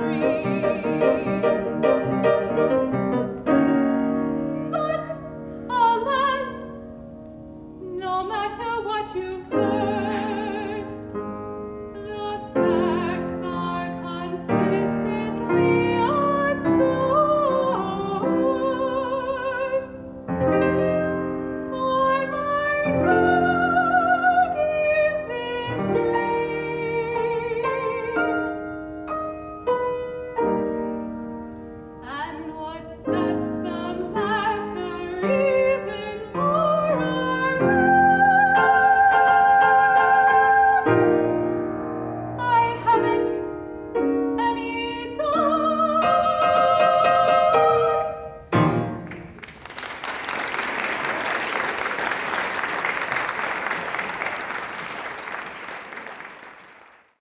free.